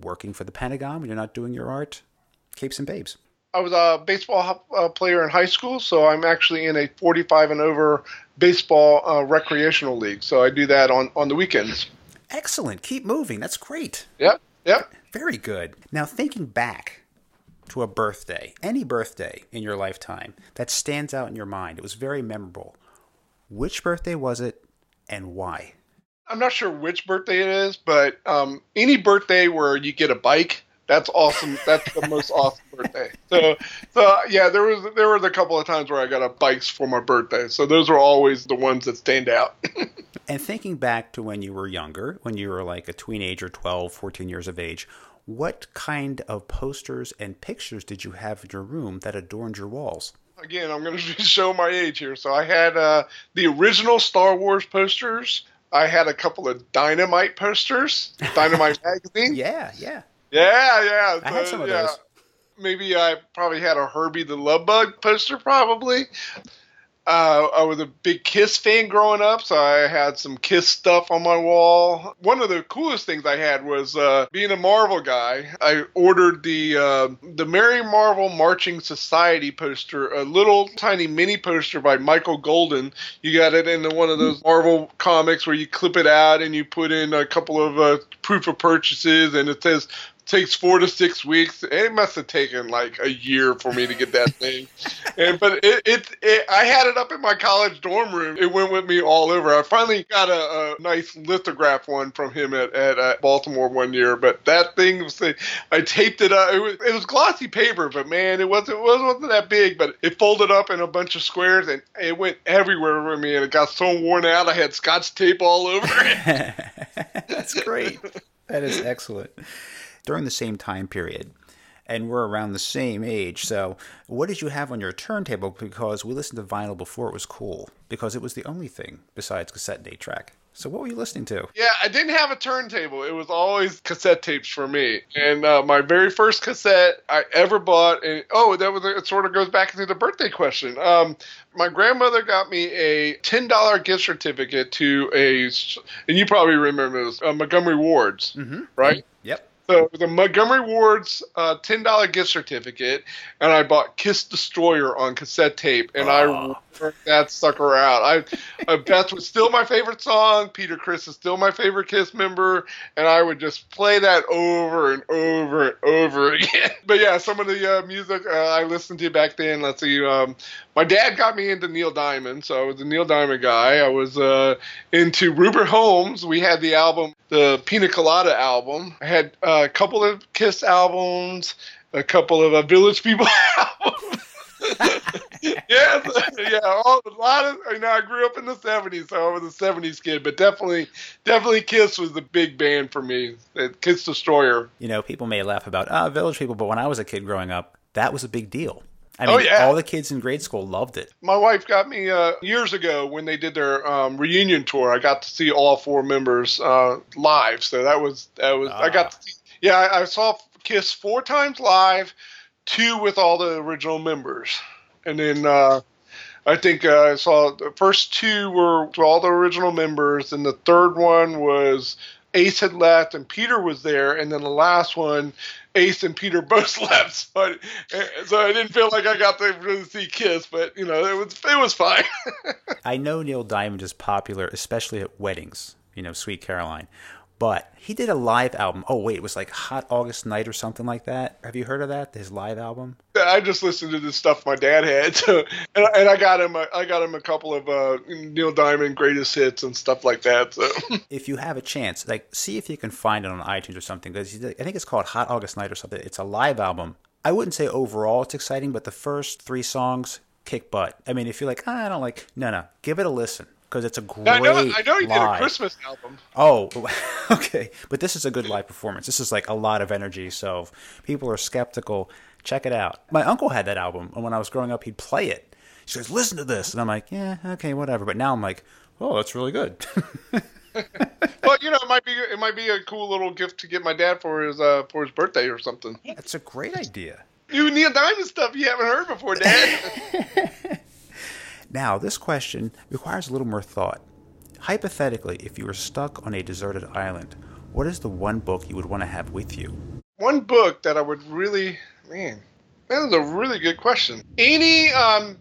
working for the Pentagon, when you're not doing your art? Capes and Babes. I was a baseball uh, player in high school, so I'm actually in a 45 and over baseball uh, recreational league. So I do that on, on the weekends. Excellent. Keep moving. That's great. Yep. Yep. Very good. Now, thinking back to a birthday, any birthday in your lifetime that stands out in your mind, it was very memorable. Which birthday was it and why? I'm not sure which birthday it is, but um, any birthday where you get a bike, that's awesome. That's the most [laughs] awesome birthday. So, so yeah, there was there was a couple of times where I got a bikes for my birthday. So those are always the ones that stand out. [laughs] and thinking back to when you were younger, when you were like a teenager, 12, 14 years of age, what kind of posters and pictures did you have in your room that adorned your walls? Again, I'm going [laughs] to show my age here. So I had uh, the original Star Wars posters. I had a couple of Dynamite posters, [laughs] Dynamite magazine. Yeah, yeah, yeah, yeah. I so, had some of yeah. those. Maybe I probably had a Herbie the Love Bug poster, probably. Uh, I was a big Kiss fan growing up, so I had some Kiss stuff on my wall. One of the coolest things I had was uh, being a Marvel guy. I ordered the uh, the Merry Marvel Marching Society poster, a little tiny mini poster by Michael Golden. You got it in one of those Marvel comics where you clip it out and you put in a couple of uh, proof of purchases, and it says takes four to six weeks. It must have taken like a year for me to get that [laughs] thing. and but it, it, it, I had it up in my college dorm room. It went with me all over. I finally got a, a nice lithograph one from him at, at, at, Baltimore one year. But that thing was, I taped it up. It was, it was glossy paper, but man, it wasn't, it wasn't that big. But it folded up in a bunch of squares and it went everywhere with me. And it got so worn out, I had scotch tape all over it. [laughs] That's great. That is excellent during the same time period. And we're around the same age. So, what did you have on your turntable? Because we listened to vinyl before it was cool, because it was the only thing besides cassette and eight track. So, what were you listening to? Yeah, I didn't have a turntable. It was always cassette tapes for me. And uh, my very first cassette I ever bought, and oh, that was it. Sort of goes back into the birthday question. Um, my grandmother got me a ten dollar gift certificate to a, and you probably remember this, uh, Montgomery Ward's, mm-hmm. right? Yep. So the Montgomery Ward's uh, ten dollar gift certificate, and I bought Kiss Destroyer on cassette tape, and oh. I worked that sucker out. I, uh, Beth was still my favorite song. Peter Criss is still my favorite Kiss member, and I would just play that over and over and over [laughs] again. But yeah, some of the uh, music uh, I listened to back then. Let's see, um, my dad got me into Neil Diamond, so I was a Neil Diamond guy. I was uh, into Rupert Holmes. We had the album, the Pina Colada album. I had a couple of Kiss albums, a couple of uh, Village People [laughs] albums. [laughs] [laughs] yeah, yeah, all, a lot of. You know, I grew up in the '70s, so I was a '70s kid. But definitely, definitely, Kiss was the big band for me. Kiss Destroyer. You know, people may laugh about ah, Village People, but when I was a kid growing up, that was a big deal. I oh, mean, oh, yeah. all the kids in grade school loved it. My wife got me uh, years ago when they did their um, reunion tour. I got to see all four members uh, live, so that was that was. I got to see, yeah, I, I, saw Kiss four times live, two with all the original members, and then uh, I think uh, I saw the first two were to all the original members, and the third one was Ace had left and Peter was there, and then the last one, Ace and Peter both [laughs] left. So I, so I didn't feel like I got to really see Kiss, but you know it was it was fine. [laughs] I know Neil Diamond is popular, especially at weddings. You know, Sweet Caroline. But he did a live album. Oh wait, it was like Hot August Night or something like that. Have you heard of that? His live album. I just listened to the stuff my dad had, [laughs] so, and, and I got him. I got him a couple of uh, Neil Diamond greatest hits and stuff like that. So, [laughs] if you have a chance, like, see if you can find it on iTunes or something, because I think it's called Hot August Night or something. It's a live album. I wouldn't say overall it's exciting, but the first three songs kick butt. I mean, if you're like, ah, I don't like, no, no, give it a listen because it's a great. I know, I know he did a Christmas album. Oh, [laughs] okay, but this is a good live performance. This is like a lot of energy. So if people are skeptical, check it out. My uncle had that album, and when I was growing up, he'd play it. He says, "Listen to this," and I'm like, "Yeah, okay, whatever." But now I'm like, "Oh, that's really good." [laughs] well, you know, it might be it might be a cool little gift to get my dad for his uh, for his birthday or something. That's a great idea. New Neil Diamond stuff you haven't heard before, Dad. [laughs] Now, this question requires a little more thought. Hypothetically, if you were stuck on a deserted island, what is the one book you would want to have with you? One book that I would really, man, that is a really good question. Any um,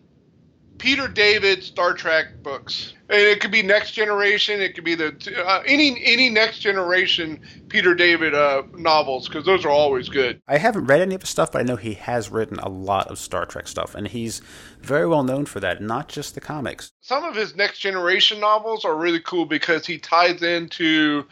Peter David Star Trek books. And it could be Next Generation. It could be the uh, any any Next Generation Peter David uh, novels because those are always good. I haven't read any of his stuff, but I know he has written a lot of Star Trek stuff, and he's very well known for that. Not just the comics. Some of his Next Generation novels are really cool because he ties into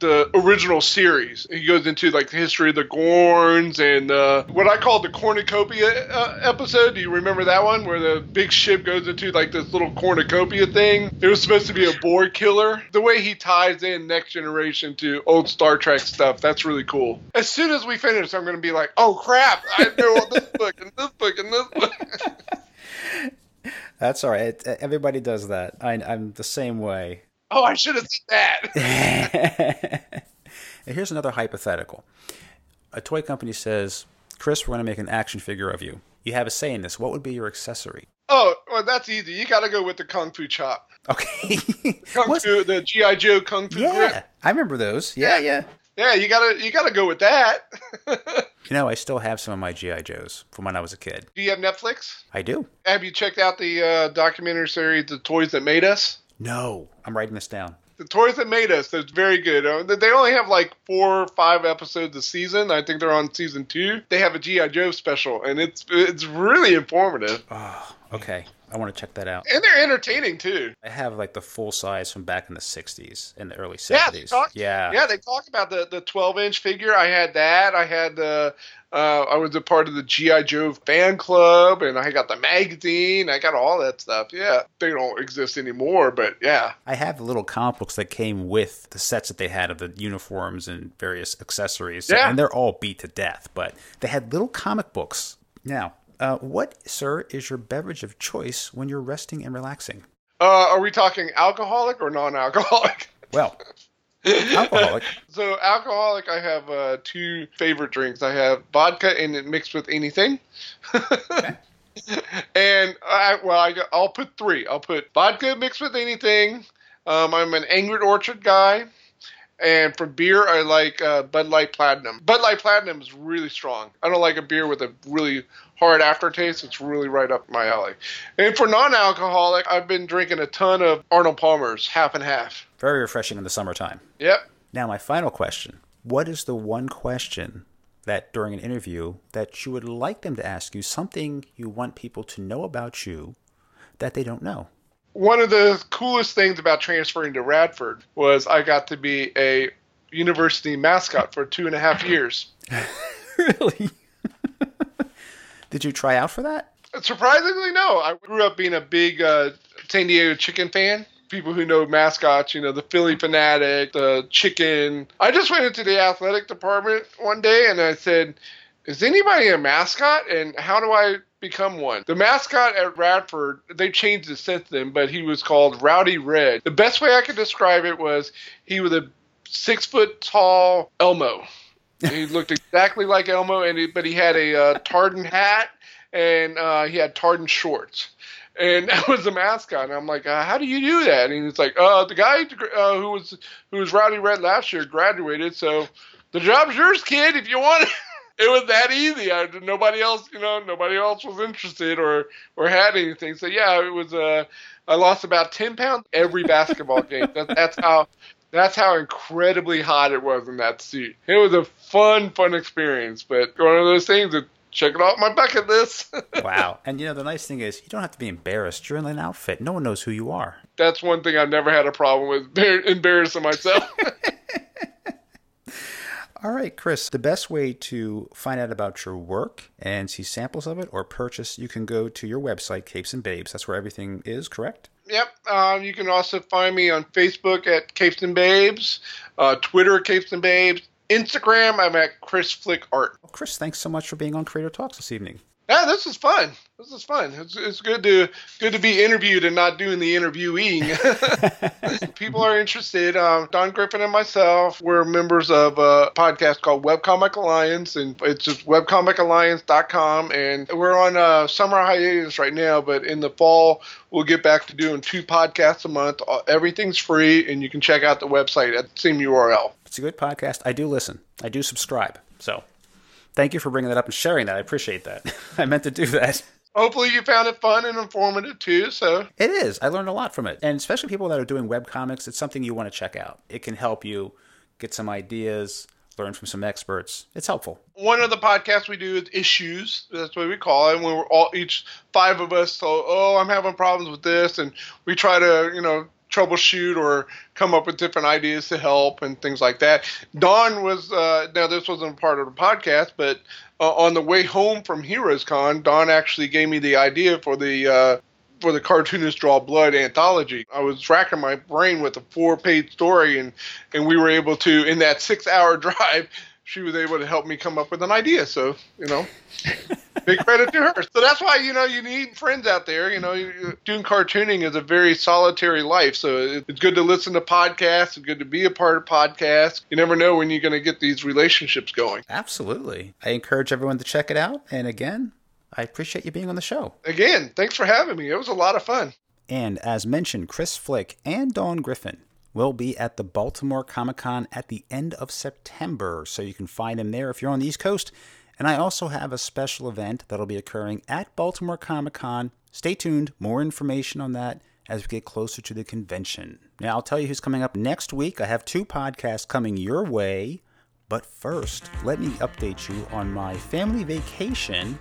the original series. He goes into like the history of the Gorns and uh, what I call the cornucopia uh, episode. Do you remember that one where the big ship goes into like this little cornucopia thing? It was supposed to be a Borg killer. The way he ties in Next Generation to old Star Trek stuff, that's really cool. As soon as we finish, I'm going to be like, oh crap, I know this book and this book and this book. [laughs] That's all right. Everybody does that. I, I'm the same way. Oh, I should have said that. [laughs] and here's another hypothetical. A toy company says, Chris, we're going to make an action figure of you. You have a say in this. What would be your accessory? Oh, well, that's easy. You got to go with the Kung Fu chop. Okay. [laughs] Kung What's... Fu, the GI Joe Kung Fu. Yeah, grip. I remember those. Yeah, yeah. Yeah, you gotta you gotta go with that. [laughs] you know, I still have some of my GI Joes from when I was a kid. Do you have Netflix? I do. Have you checked out the uh, documentary series, "The Toys That Made Us"? No, I'm writing this down. The Toys That Made Us. That's very good. Uh, they only have like four or five episodes a season. I think they're on season two. They have a GI Joe special, and it's it's really informative. Oh, okay. I want to check that out. And they're entertaining too. I have like the full size from back in the '60s and the early '70s. Yeah, talk, yeah, yeah. They talk about the the 12 inch figure. I had that. I had the uh, I was a part of the GI Joe fan club, and I got the magazine. I got all that stuff. Yeah, they don't exist anymore, but yeah. I have the little comic books that came with the sets that they had of the uniforms and various accessories. Yeah. and they're all beat to death, but they had little comic books. Now, uh, what, sir, is your beverage of choice when you're resting and relaxing? Uh, are we talking alcoholic or non-alcoholic? [laughs] Well, alcoholic. so alcoholic, I have uh, two favorite drinks. I have vodka and it mixed with anything. okay. [laughs] And I well, I, will put three. I'll put vodka mixed with anything. Um, I'm an Angry Orchard guy. And for beer, I like uh, Bud Light Platinum. Bud Light Platinum is really strong. I don't like a beer with a really hard aftertaste. It's really right up my alley. And for non-alcoholic, I've been drinking a ton of Arnold Palmer's, half and half. Very refreshing in the summertime. Yep. Now, my final question: What is the one question that during an interview that you would like them to ask you, something you want people to know about you that they don't know? One of the coolest things about transferring to Radford was I got to be a university mascot for two and a half years. [laughs] really? [laughs] Did you try out for that? Surprisingly, no. I grew up being a big uh, San Diego chicken fan. People who know mascots, you know, the Phillie Phanatic, the chicken. I just went into the athletic department one day and I said, Is anybody a mascot? And how do I become one. The mascot at Radford, they changed it since then, but he was called Rowdy Red. The best way I could describe it was he was a six foot tall Elmo. he [laughs] looked exactly like Elmo, and he, but he had a uh, tartan hat and uh, he had tartan shorts. And [laughs] that was the mascot. And I'm like, uh, how do you do that? And he's like, uh, the guy uh, who was who was Rowdy Red last year graduated, so the job's yours, kid, if you want it it was that easy. I, nobody else, you know, nobody else was interested or or had anything. So yeah, it was. Uh, I lost about ten pounds every basketball game. That, that's how That's how incredibly hot it was in that suit. It was a fun, fun experience, but one of those things that check it off my bucket list. [laughs] wow. And you know, the nice thing is you don't have to be embarrassed. You're in an outfit. No one knows who you are. That's one thing I've never had a problem with embarrassing myself. [laughs] All right, Chris, the best way to find out about your work and see samples of it or purchase, you can go to your website, Capes and Babes. That's where everything is, correct? Yep. Um, you can also find me on Facebook at Capes and Babes, uh, Twitter, Capes and Babes, Instagram, I'm at Chris Flick Art. Well, Chris, thanks so much for being on Creator Talks this evening. Yeah, this is fun. This is fun. It's, it's good to good to be interviewed and not doing the interviewing. [laughs] [laughs] People are interested. Um, Dawn Griffin and myself, we're members of a podcast called Webcomic Alliance, and it's just webcomicalliance.com. And we're on a summer hiatus right now, but in the fall, we'll get back to doing two podcasts a month. Uh, everything's free, and you can check out the website at the same URL. It's a good podcast. I do listen. I do subscribe. So thank you for bringing that up and sharing that. I appreciate that. [laughs] I meant to do that hopefully you found it fun and informative too. So it is. I learned a lot from it, and especially people that are doing web comics. It's something you want to check out. It can help you get some ideas, learn from some experts. It's helpful. One of the podcasts we do is issues. That's what we call it. And when we're all each five of us, so oh, I'm having problems with this, and we try to you know troubleshoot or come up with different ideas to help and things like that. Dawn was uh, now this wasn't part of the podcast, but uh, on the way home from Heroes Con, Dawn actually gave me the idea for the uh, for the cartoonist draw blood anthology. I was racking my brain with a four page story, and and we were able to in that six hour [laughs] drive. She was able to help me come up with an idea. So you know, big credit to her. So that's why you know you need friends out there. You know, doing cartooning is a very solitary life. So it's good to listen to podcasts. It's good to be a part of podcasts. You never know when you're going to get these relationships going. Absolutely. I encourage everyone to check it out. And again, I appreciate you being on the show. Again, thanks for having me. It was a lot of fun. And as mentioned, Chris Flick and Dawn Griffin will be at the Baltimore Comic Con at the end of September. So you can find him there if you're on the East Coast. And I also have a special event that'll be occurring at Baltimore Comic Con. Stay tuned, more information on that as we get closer to the convention. Now, I'll tell you who's coming up next week. I have two podcasts coming your way. But first, let me update you on my family vacation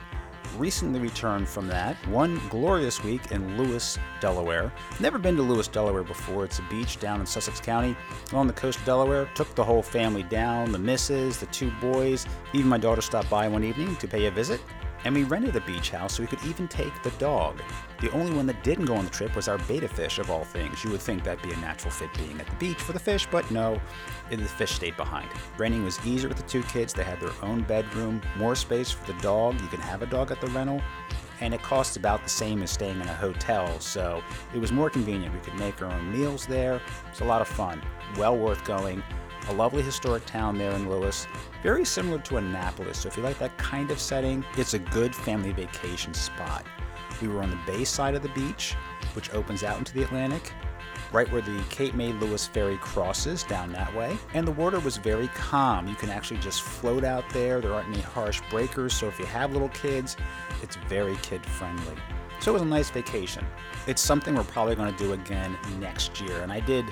recently returned from that one glorious week in Lewes, Delaware. Never been to Lewes, Delaware before. It's a beach down in Sussex County along the coast of Delaware. Took the whole family down the missus, the two boys, even my daughter stopped by one evening to pay a visit and we rented a beach house so we could even take the dog. The only one that didn't go on the trip was our betta fish, of all things. You would think that'd be a natural fit being at the beach for the fish, but no, the fish stayed behind. Renting was easier with the two kids. They had their own bedroom, more space for the dog. You can have a dog at the rental, and it costs about the same as staying in a hotel, so it was more convenient. We could make our own meals there. It's a lot of fun. Well worth going a lovely historic town there in Lewes, very similar to Annapolis. So if you like that kind of setting, it's a good family vacation spot. We were on the bay side of the beach, which opens out into the Atlantic, right where the Cape May Lewes ferry crosses down that way. And the water was very calm. You can actually just float out there. There aren't any harsh breakers, so if you have little kids, it's very kid friendly. So it was a nice vacation. It's something we're probably going to do again next year. And I did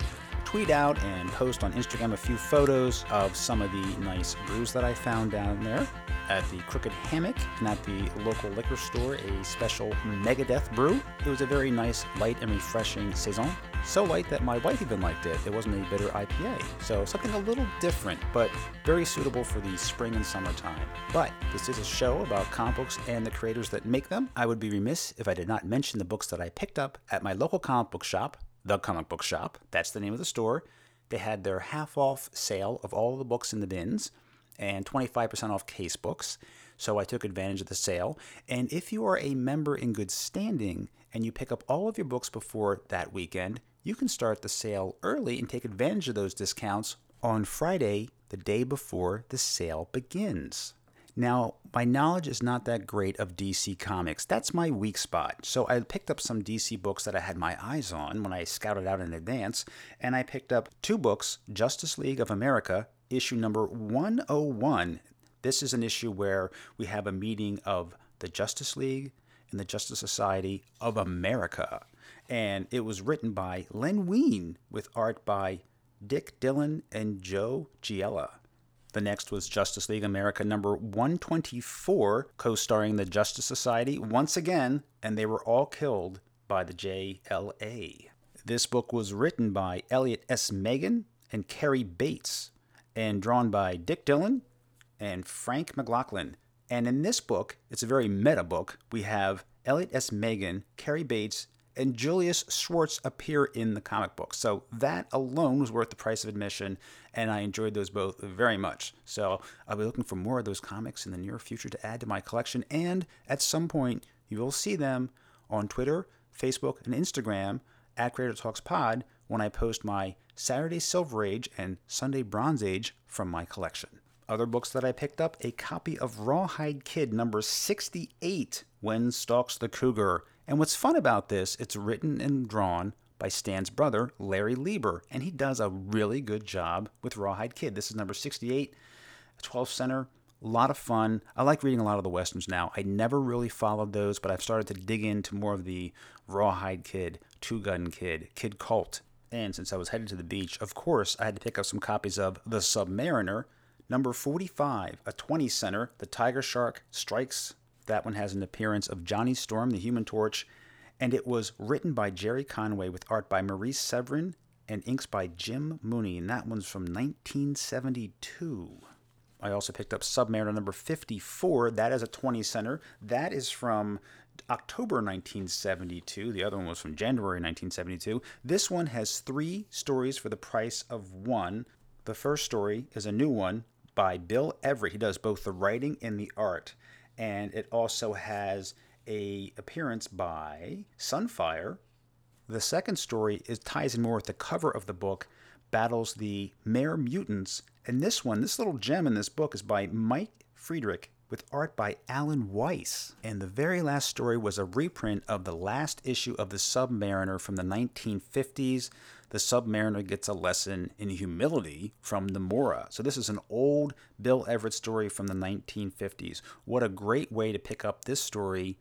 tweet out and post on Instagram a few photos of some of the nice brews that I found down there at the Crooked Hammock and at the local liquor store, a special Megadeth brew. It was a very nice, light and refreshing saison. So light that my wife even liked it. It wasn't a bitter IPA. So something a little different, but very suitable for the spring and summertime. But this is a show about comic books and the creators that make them. I would be remiss if I did not mention the books that I picked up at my local comic book shop, the comic book shop. That's the name of the store. They had their half off sale of all the books in the bins and 25% off case books. So I took advantage of the sale. And if you are a member in good standing and you pick up all of your books before that weekend, you can start the sale early and take advantage of those discounts on Friday, the day before the sale begins. Now, my knowledge is not that great of DC Comics. That's my weak spot. So I picked up some DC books that I had my eyes on when I scouted out in advance, and I picked up two books Justice League of America, issue number 101. This is an issue where we have a meeting of the Justice League and the Justice Society of America. And it was written by Len Wein with art by Dick Dillon and Joe Giella. The next was Justice League America number 124, co starring the Justice Society once again, and they were all killed by the JLA. This book was written by Elliot S. Maggin and Cary Bates, and drawn by Dick Dillon and Frank McLaughlin. And in this book, it's a very meta book. We have Elliot S. Maggin, Cary Bates, and Julius Schwartz appear in the comic book. So that alone was worth the price of admission, and I enjoyed those both very much. So I'll be looking for more of those comics in the near future to add to my collection, and at some point you will see them on Twitter, Facebook, and Instagram at Creator Talks Pod when I post my Saturday Silver Age and Sunday Bronze Age from my collection. Other books that I picked up a copy of Rawhide Kid number 68, When Stalks the Cougar. And what's fun about this, it's written and drawn by Stan's brother, Larry Lieber, and he does a really good job with Rawhide Kid. This is number 68, 12 center. A lot of fun. I like reading a lot of the westerns now. I never really followed those, but I've started to dig into more of the Rawhide Kid, Two Gun Kid, Kid Colt. And since I was headed to the beach, of course, I had to pick up some copies of The Submariner, number 45, a 20 center. The Tiger Shark Strikes. That one has an appearance of Johnny Storm, the Human Torch, and it was written by Gerry Conway with art by Maurice Severin and inks by Jim Mooney, and that one's from 1972. I also picked up Submariner number 54. That is a 20 center. That is from October 1972. The other one was from January 1972. This one has three stories for the price of one. The first story is a new one by Bill Everett. He does both the writing and the art. And it also has a appearance by Sunfire. The second story is ties in more with the cover of the book, battles the Mare Mutants. And this one, this little gem in this book is by Mike Friedrich with art by Alan Weiss. And the very last story was a reprint of the last issue of The Submariner from the 1950s. The Submariner gets a lesson in humility from Namora. So this is an old Bill Everett story from the 1950s. What a great way to pick up this story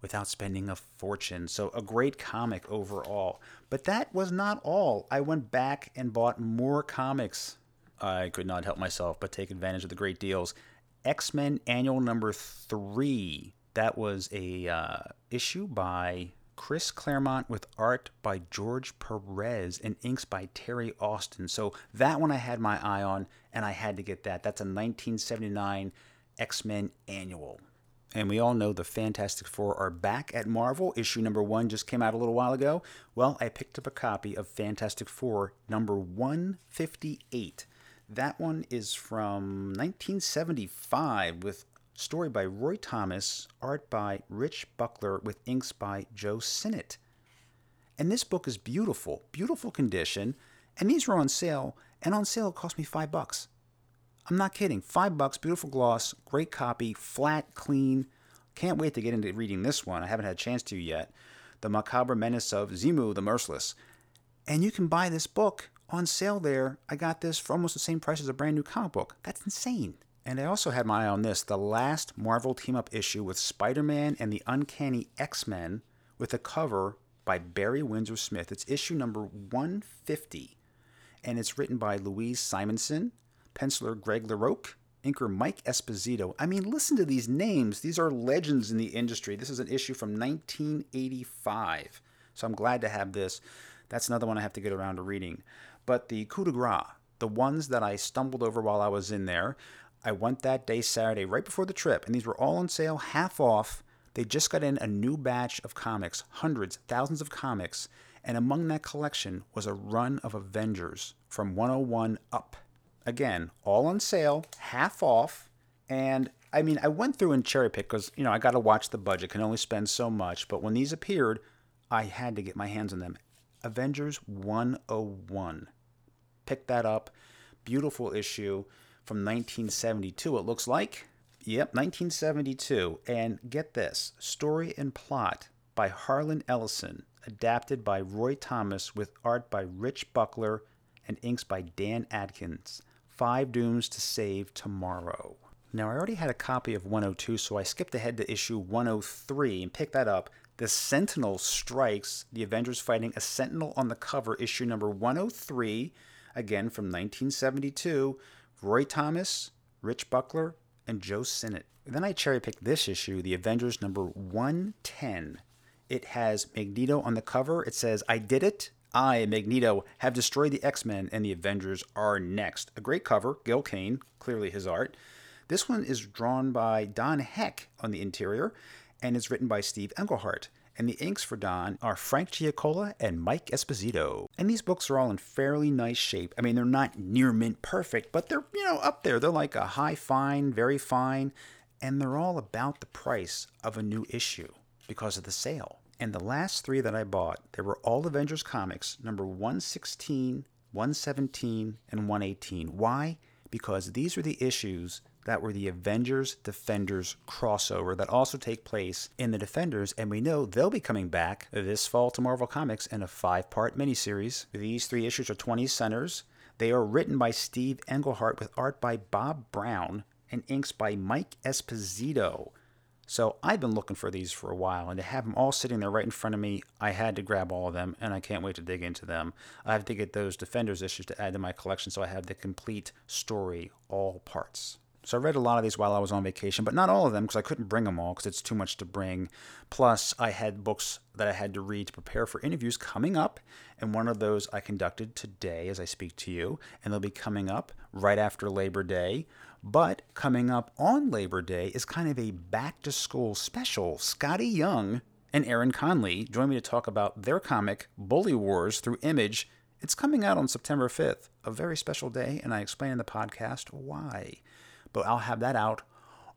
without spending a fortune. So, a great comic overall. But that was not all. I went back and bought more comics. I could not help myself but take advantage of the great deals. X Men Annual Number Three. That was a uh, issue by Chris Claremont with art by George Perez and inks by Terry Austin. So that one I had my eye on, and I had to get that. That's a 1979 X Men Annual. And we all know the Fantastic Four are back at Marvel. Issue number one just came out a little while ago. Well, I picked up a copy of Fantastic Four number 158. That one is from 1975 with story by Roy Thomas, art by Rich Buckler, with inks by Joe Sinnott. And this book is beautiful, beautiful condition. And these were on sale, and on sale it cost me five bucks. I'm not kidding. Five bucks, beautiful gloss, great copy, flat, clean. Can't wait to get into reading this one. I haven't had a chance to yet. The Macabre Menace of Xemu the Merciless. And you can buy this book on sale there. I got this for almost the same price as a brand new comic book. That's insane. And I also had my eye on this the last Marvel team up issue with Spider Man and the Uncanny X Men with a cover by Barry Windsor Smith. It's issue number 150. And it's written by Louise Simonson, penciler Greg LaRocque, inker Mike Esposito. I mean, listen to these names. These are legends in the industry. This is an issue from 1985. So I'm glad to have this. That's another one I have to get around to reading. But the coup de grace, the ones that I stumbled over while I was in there, I went that day Saturday right before the trip, and these were all on sale, half off. They just got in a new batch of comics, hundreds, thousands of comics, and among that collection was a run of Avengers from 101 up. Again, all on sale, half off, and I mean, I went through and cherry picked because you know I got to watch the budget, can only spend so much. But when these appeared, I had to get my hands on them. Avengers 101. Pick that up. Beautiful issue from 1972, it looks like. Yep, 1972. And get this story and plot by Harlan Ellison, adapted by Roy Thomas, with art by Rich Buckler and inks by Dan Adkins. Five Dooms to Save Tomorrow. Now, I already had a copy of 102, so I skipped ahead to issue 103 and picked that up. The Sentinel strikes, the Avengers fighting a Sentinel on the cover, issue number 103 again from 1972, Roy Thomas, Rich Buckler, and Joe Sinnott. Then I cherry picked this issue, the Avengers number 110. It has Magneto on the cover. It says, I did it. I, Magneto, have destroyed the X Men and the Avengers are next. A great cover, Gil Kane, clearly his art. This one is drawn by Don Heck on the interior and is written by Steve Englehart. And the inks for Don are Frank Giacoia and Mike Esposito. And these books are all in fairly nice shape. I mean, they're not near mint perfect, but they're, you know, up there. They're like a high fine, very fine, and they're all about the price of a new issue because of the sale. And the last three that I bought, they were all Avengers comics, number 116, 117, and 118. Why? Because these are the issues that were the Avengers Defenders crossover that also take place in the Defenders, and we know they'll be coming back this fall to Marvel Comics in a five part miniseries. These three issues are 20 centers. They are written by Steve Englehart with art by Bob Brown and inks by Mike Esposito. So I've been looking for these for a while, and to have them all sitting there right in front of me, I had to grab all of them, and I can't wait to dig into them. I have to get those Defenders issues to add to my collection so I have the complete story, all parts. So I read a lot of these while I was on vacation, but not all of them because I couldn't bring them all because it's too much to bring. Plus, I had books that I had to read to prepare for interviews coming up, and one of those I conducted today as I speak to you, and they'll be coming up right after Labor Day. But coming up on Labor Day is kind of a back to school special. Skottie Young and Aaron Conley join me to talk about their comic, Bully Wars, through Image. It's coming out on September 5th, a very special day, and I explain in the podcast why but I'll have that out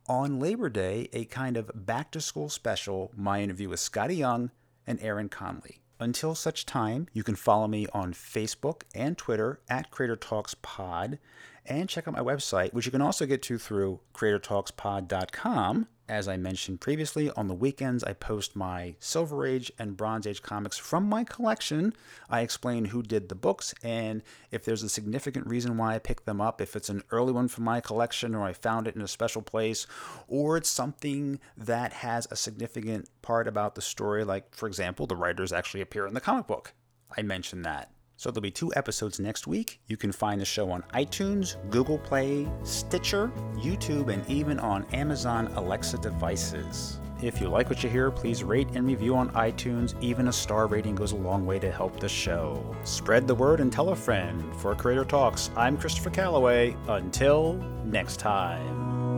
on Labor Day, a kind of back to school special, my interview with Skottie Young and Aaron Conley. Until such time, you can follow me on Facebook and Twitter at Creator Talks Pod and check out my website, which you can also get to through creatortalkspod.com. As I mentioned previously, on the weekends I post my Silver Age and Bronze Age comics from my collection. I explain who did the books and if there's a significant reason why I picked them up, if it's an early one from my collection or I found it in a special place, or it's something that has a significant part about the story, like, for example, the writers actually appear in the comic book. I mentioned that. So there'll be two episodes next week. You can find the show on iTunes, Google Play, Stitcher, YouTube, and even on Amazon Alexa devices. If you like what you hear, please rate and review on iTunes. Even a star rating goes a long way to help the show. Spread the word and tell a friend. For Creator Talks, I'm Christopher Calloway. Until next time.